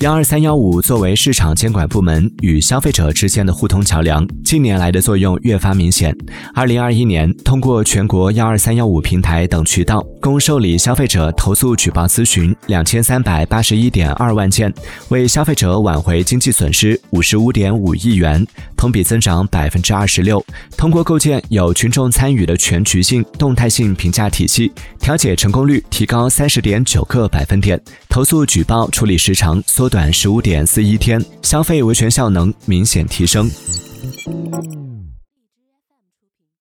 幺二三幺五作为市场监管部门与消费者之间的互通桥梁，近年来的作用越发明显。二零二一年，通过全国幺二三幺五平台等渠道，共受理消费者投诉举报咨询两千三百八十一点二万件，为消费者挽回经济损失五十五点五亿元，同比增长百分之二十六。通过构建有群众参与的全局性、动态性评价体系，调解成功率提高三十点九个百分点，投诉举报处理时长缩。短十五点四一天，消费维权效能明显提升。